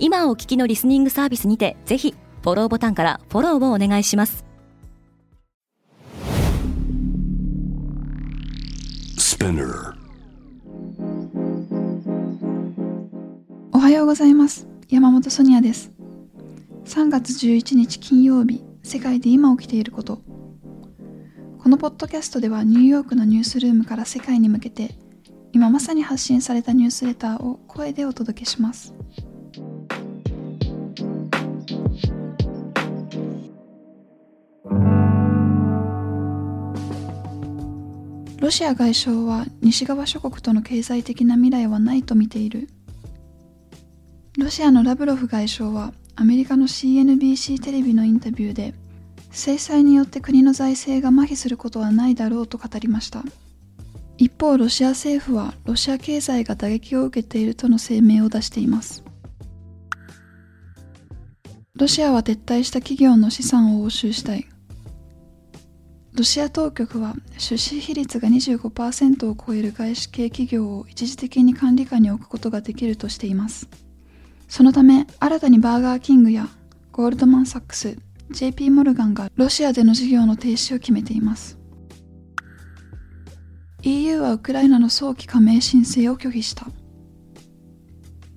今お聞きのリスニングサービスにてぜひフォローボタンからフォローをお願いします。おはようございます。山本ソニアです。3月11日金曜日世界で今起きていること。このポッドキャストではニューヨークのニュースルームから世界に向けて今まさに発信されたニュースレターを声でお届けしますロシア外相は西側諸国との経済的な未来はないと見ている。ロシアのラブロフ外相はアメリカの CNBC テレビのインタビューで制裁によって国の財政が麻痺することはないだろうと語りました。一方ロシア政府はロシア経済が打撃を受けているとの声明を出しています。ロシアは撤退した企業の資産を押収したい。ロシア当局は出資比率が25%を超える外資系企業を一時的に管理下に置くことができるとしています。そのため新たにバーガーキングやゴールドマン・サックス JP モルガンがロシアでの事業の停止を決めています。EU はウクライナの早期加盟申請を拒否した。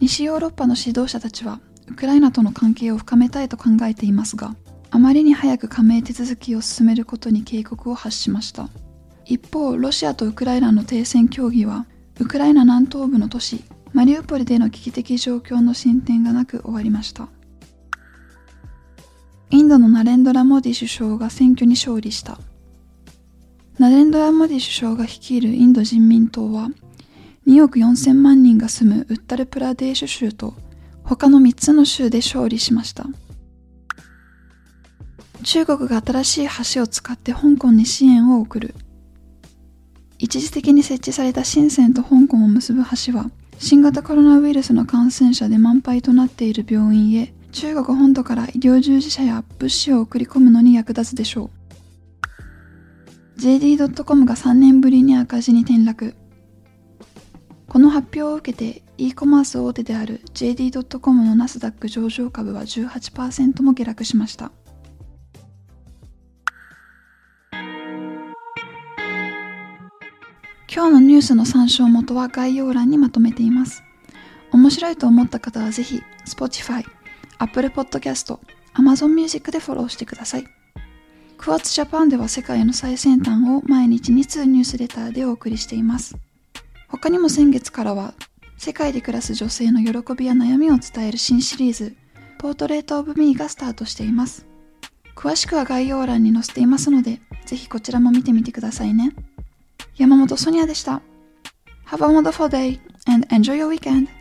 西ヨーロッパの指導者たちはウクライナとの関係を深めたいと考えていますがあまりに早く加盟手続きを進めることに警告を発しました。一方ロシアとウクライナの停戦協議はウクライナ南東部の都市マリウポリでの危機的状況の進展がなく終わりました。インドのナレンドラ・モディ首相が選挙に勝利した。ナレンドラ・モディ首相が率いるインド人民党は2億4000万人が住むウッタルプラデーシュ州と他の3つの州で勝利しました。中国が新しい橋を使って香港に支援を送る。一時的に設置された深センと香港を結ぶ橋は新型コロナウイルスの感染者で満杯となっている病院へ中国本土から医療従事者や物資を送り込むのに役立つでしょう。JD.com が3年ぶりに赤字に転落。この発表を受けて e コマース大手である JD.com のナスダック上場株は18%も下落しました。今日のニュースの参照元は概要欄にまとめています。面白いと思った方はぜひ Spotify、Apple Podcast、Amazon Music でフォローしてください。クワッツジャパンでは世界の最先端を毎日2通ニュースレターでお送りしています。他にも先月からは世界で暮らす女性の喜びや悩みを伝える新シリーズポートレートオブミーがスタートしています。詳しくは概要欄に載せていますので、ぜひこちらも見てみてくださいね。山本ソニアでした。Have a wonderful day and enjoy your weekend!